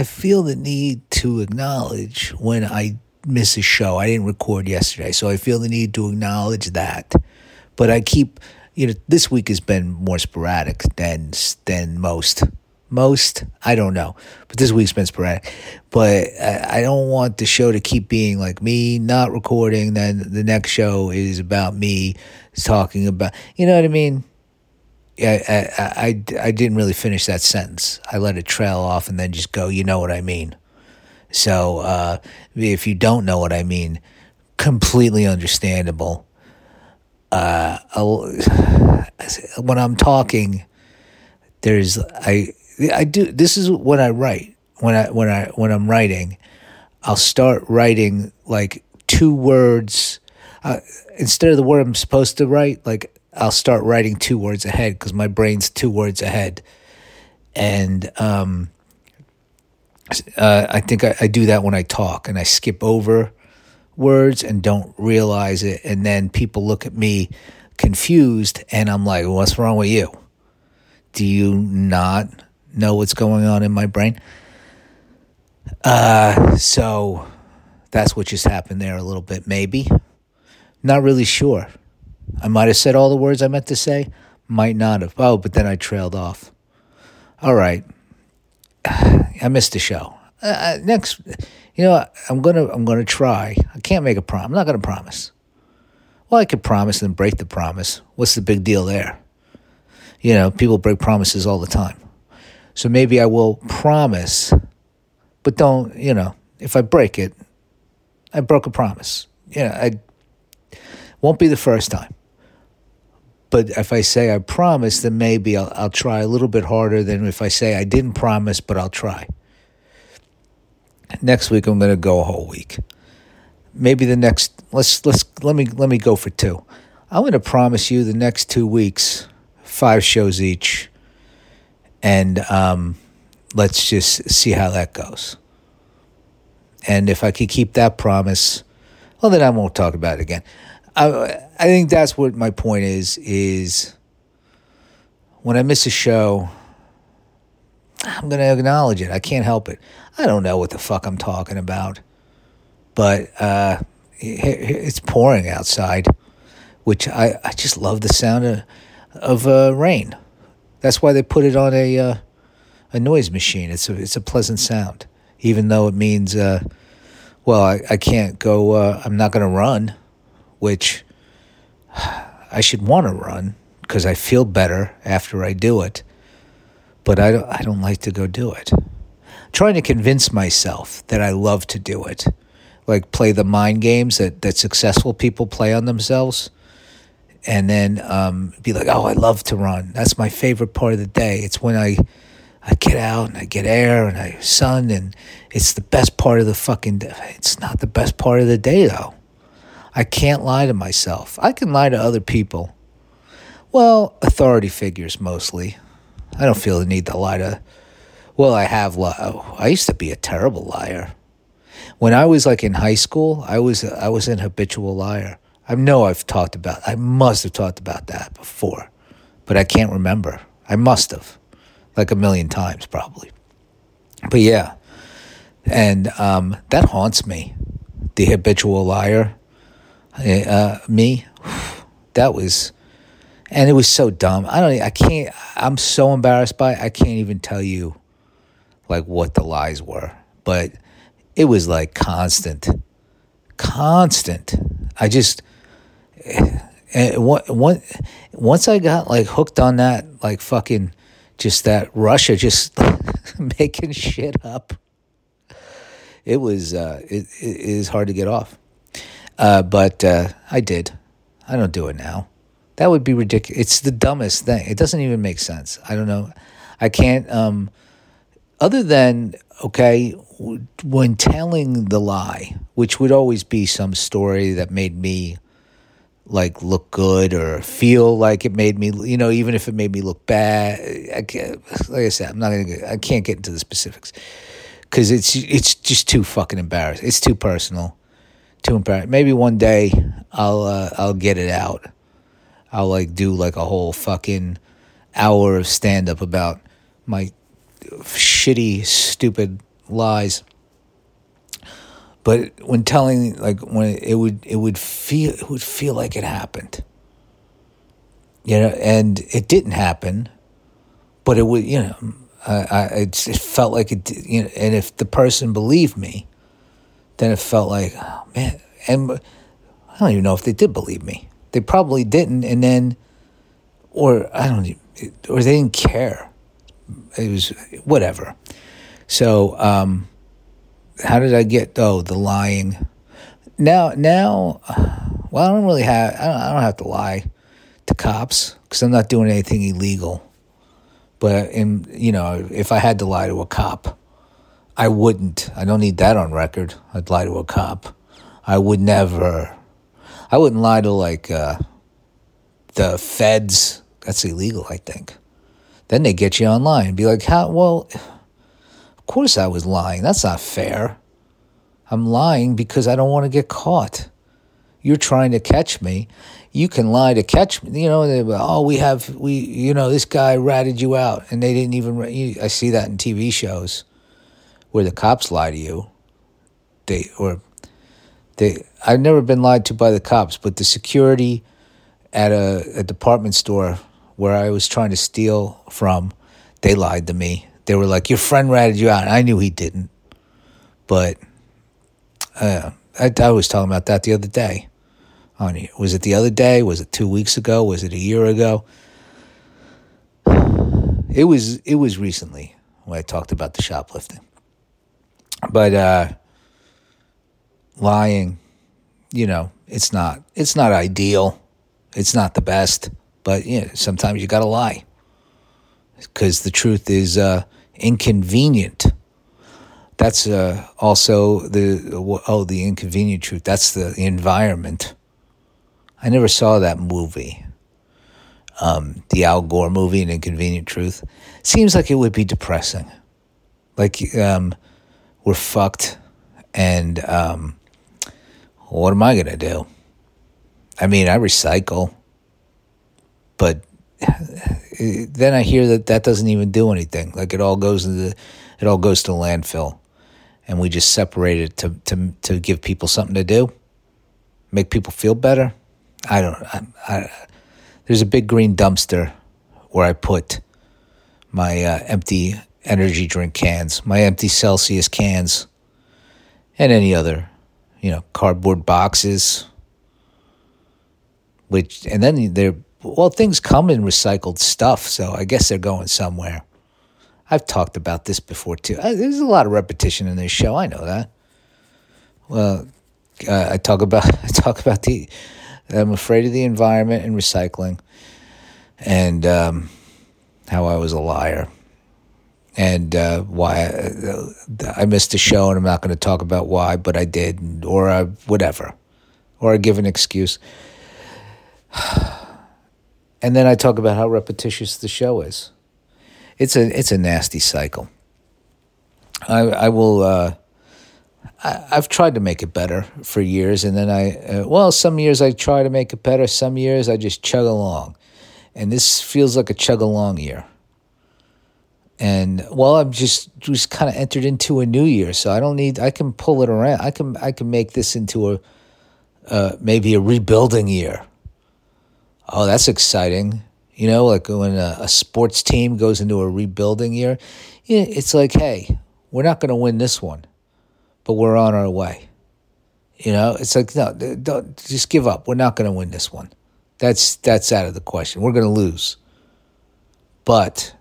I feel the need to acknowledge when I miss a show. I didn't record yesterday, so I feel the need to acknowledge that. But I keep, you know, this week has been more sporadic than than most. Most, I don't know, but this week's been sporadic. But I, I don't want the show to keep being like me not recording. Then the next show is about me talking about, you know what I mean? I, I, I, I didn't really finish that sentence. I let it trail off and then just go, you know what I mean. So uh, if you don't know what I mean, completely understandable. Uh, when I'm talking, there's I I do this is when I write when I when I when I'm writing, I'll start writing like two words uh, instead of the word I'm supposed to write. Like I'll start writing two words ahead because my brain's two words ahead, and um, uh, I think I, I do that when I talk and I skip over words and don't realize it, and then people look at me confused, and I'm like, "What's wrong with you? Do you not know what's going on in my brain?" Uh, so that's what just happened there a little bit, maybe. Not really sure. I might have said all the words I meant to say, might not have. Oh, but then I trailed off. All right. I missed the show. Uh, uh, next, you know, I'm gonna I'm gonna try. I can't make a promise. I'm not gonna promise. Well, I could promise and break the promise. What's the big deal there? You know, people break promises all the time. So maybe I will promise, but don't. You know, if I break it, I broke a promise. You know, I won't be the first time. But if I say I promise, then maybe I'll, I'll try a little bit harder than if I say I didn't promise, but I'll try. Next week I'm going to go a whole week. Maybe the next let's let's let me let me go for two. I'm going to promise you the next two weeks, five shows each, and um, let's just see how that goes. And if I could keep that promise, well, then I won't talk about it again. I I think that's what my point is is when I miss a show, I'm going to acknowledge it. I can't help it. I don't know what the fuck I'm talking about, but uh, it's pouring outside, which I, I just love the sound of, of uh, rain. That's why they put it on a uh, a noise machine. It's a it's a pleasant sound, even though it means, uh, well, I, I can't go. Uh, I'm not going to run which I should want to run because I feel better after I do it, but I don't, I don't like to go do it. I'm trying to convince myself that I love to do it, like play the mind games that, that successful people play on themselves, and then um, be like, oh, I love to run. That's my favorite part of the day. It's when I I get out and I get air and I sun and it's the best part of the fucking day. It's not the best part of the day though. I can't lie to myself. I can lie to other people. Well, authority figures mostly. I don't feel the need to lie to. Well, I have. Li- oh, I used to be a terrible liar. When I was like in high school, I was I was an habitual liar. I know I've talked about. I must have talked about that before, but I can't remember. I must have, like a million times probably. But yeah, and um, that haunts me. The habitual liar uh, me, that was, and it was so dumb. I don't, I can't, I'm so embarrassed by it. I can't even tell you like what the lies were, but it was like constant, constant. I just, and what, what, once I got like hooked on that, like fucking, just that Russia just making shit up. It was, uh, it, it is hard to get off. Uh, but uh, I did. I don't do it now. That would be ridiculous. It's the dumbest thing. It doesn't even make sense. I don't know. I can't. Um, other than okay, when telling the lie, which would always be some story that made me like look good or feel like it made me, you know, even if it made me look bad. I can't, like I said, I'm not gonna. Get, I can't get into the specifics because it's it's just too fucking embarrassing. It's too personal too embarrassing. Maybe one day I'll uh, I'll get it out. I'll like do like a whole fucking hour of stand up about my shitty, stupid lies. But when telling, like when it would, it would feel, it would feel like it happened. You know, and it didn't happen, but it would, you know, I, I it, it felt like it, you know, and if the person believed me, then it felt like, oh, man, and I don't even know if they did believe me. They probably didn't, and then, or I don't, or they didn't care. It was whatever. So, um, how did I get? Oh, the lying. Now, now, well, I don't really have. I don't, I don't have to lie to cops because I'm not doing anything illegal. But in you know, if I had to lie to a cop, I wouldn't. I don't need that on record. I'd lie to a cop. I would never. I wouldn't lie to like uh, the feds. That's illegal, I think. Then they get you online. and Be like, how? Well, of course I was lying. That's not fair. I'm lying because I don't want to get caught. You're trying to catch me. You can lie to catch me. You know, oh, we have we. You know, this guy ratted you out, and they didn't even. I see that in TV shows where the cops lie to you. They or they. I've never been lied to by the cops, but the security at a, a department store where I was trying to steal from, they lied to me. They were like, "Your friend ratted you out." And I knew he didn't, but uh, I, I was talking about that the other day. On was it the other day? Was it two weeks ago? Was it a year ago? It was. It was recently when I talked about the shoplifting. But uh, lying, you know, it's not. It's not ideal. It's not the best. But you know, sometimes you got to lie because the truth is uh, inconvenient. That's uh, also the oh the inconvenient truth. That's the, environment. I never saw that movie. Um, the Al Gore movie, An Inconvenient Truth, seems like it would be depressing. Like um, we're fucked, and um, what am I gonna do? I mean, I recycle but then I hear that that doesn't even do anything. Like it all goes to the, it all goes to landfill, and we just separate it to to to give people something to do, make people feel better. I don't. I, I, there's a big green dumpster where I put my uh, empty energy drink cans, my empty Celsius cans, and any other, you know, cardboard boxes. Which and then they're well, things come in recycled stuff, so I guess they're going somewhere. I've talked about this before too. There's a lot of repetition in this show. I know that. Well, uh, I talk about I talk about the. I'm afraid of the environment and recycling, and um, how I was a liar, and uh, why I, I, missed a show, and I'm not going to talk about why, but I did, or I, whatever, or I give an excuse. and then I talk about how repetitious the show is. It's a it's a nasty cycle. I I will. Uh, I, have tried to make it better for years, and then I uh, well, some years I try to make it better. Some years I just chug along, and this feels like a chug along year. And well, I'm just just kind of entered into a new year, so I don't need. I can pull it around. I can I can make this into a uh, maybe a rebuilding year oh, that's exciting. You know, like when a, a sports team goes into a rebuilding year, it's like, hey, we're not going to win this one, but we're on our way. You know, it's like no, don't just give up. We're not going to win this one. That's that's out of the question. We're going to lose. But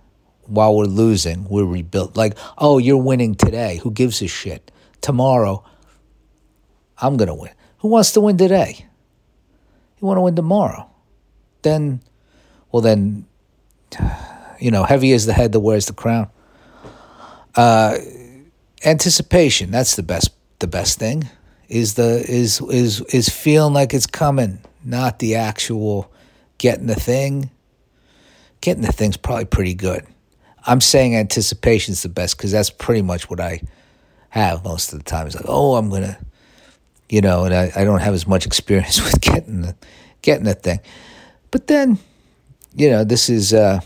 while we're losing, we're rebuilt. Like, oh, you're winning today. Who gives a shit? Tomorrow, I'm going to win. Who wants to win today? You want to win tomorrow then, well, then, you know, heavy is the head that wears the crown. Uh, anticipation, that's the best, the best thing is the, is, is, is feeling like it's coming, not the actual getting the thing. Getting the thing's probably pretty good. I'm saying anticipation is the best because that's pretty much what I have most of the time. It's like, oh, I'm gonna, you know, and I, I don't have as much experience with getting the getting the thing. But then, you know, this is, uh,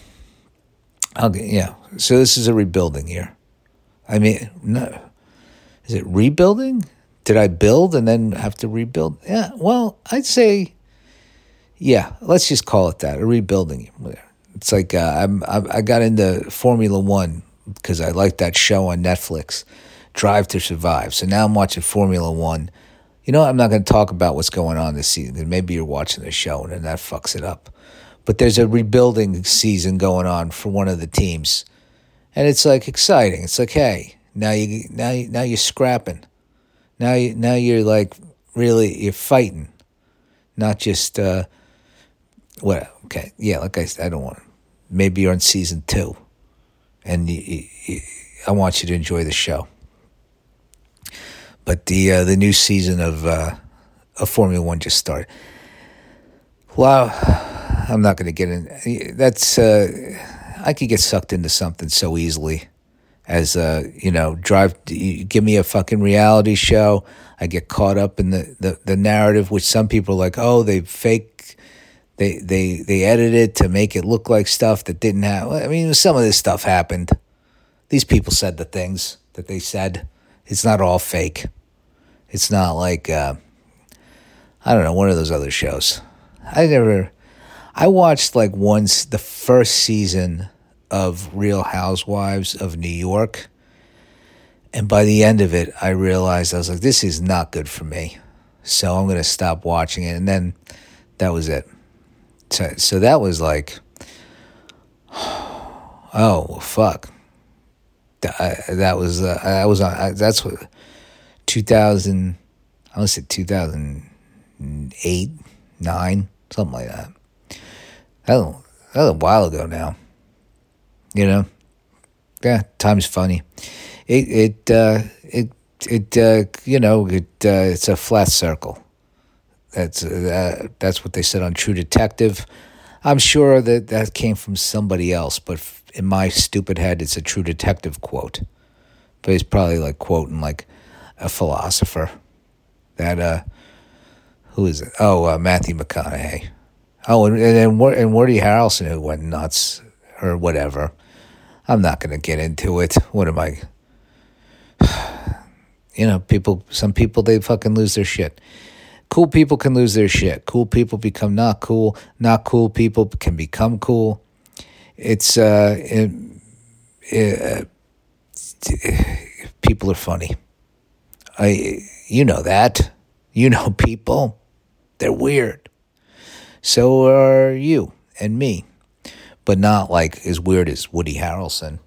okay, yeah. So this is a rebuilding year. I mean, no, is it rebuilding? Did I build and then have to rebuild? Yeah, well, I'd say, yeah, let's just call it that a rebuilding. It's like uh, I'm, I got into Formula One because I liked that show on Netflix, Drive to Survive. So now I'm watching Formula One. You know, I'm not going to talk about what's going on this season. Maybe you're watching the show and that fucks it up. But there's a rebuilding season going on for one of the teams, and it's like exciting. It's like, hey, now you now you, now you're scrapping. Now you now you're like really you're fighting, not just uh, what? Okay, yeah. Like I said, I don't want. Maybe you're on season two, and you, you, I want you to enjoy the show. But the uh, the new season of uh, of Formula One just started. Wow, I'm not going to get in. That's uh, I could get sucked into something so easily as a you know drive give me a fucking reality show i get caught up in the, the, the narrative which some people are like oh they fake they they they edited to make it look like stuff that didn't happen i mean some of this stuff happened these people said the things that they said it's not all fake it's not like uh, i don't know one of those other shows i never i watched like once the first season of Real Housewives of New York. And by the end of it, I realized I was like, this is not good for me. So I'm going to stop watching it. And then that was it. So, that was like, oh, fuck. That, that was, uh, I was on, that's what, 2000, I want to say 2008, 9, something like that. That was, that was a while ago now. You know, yeah, time's funny. It it uh, it it uh, you know it uh, it's a flat circle. That's uh, that's what they said on True Detective. I'm sure that that came from somebody else, but in my stupid head, it's a True Detective quote. But he's probably like quoting like a philosopher. That uh, who is it? Oh, uh, Matthew McConaughey. Oh, and and, and Woody Harrelson who went nuts or whatever. I'm not going to get into it. What am I? You know, people, some people, they fucking lose their shit. Cool people can lose their shit. Cool people become not cool. Not cool people can become cool. It's, uh, it, it, uh, people are funny. I, you know that. You know people. They're weird. So are you and me but not like as weird as Woody Harrelson.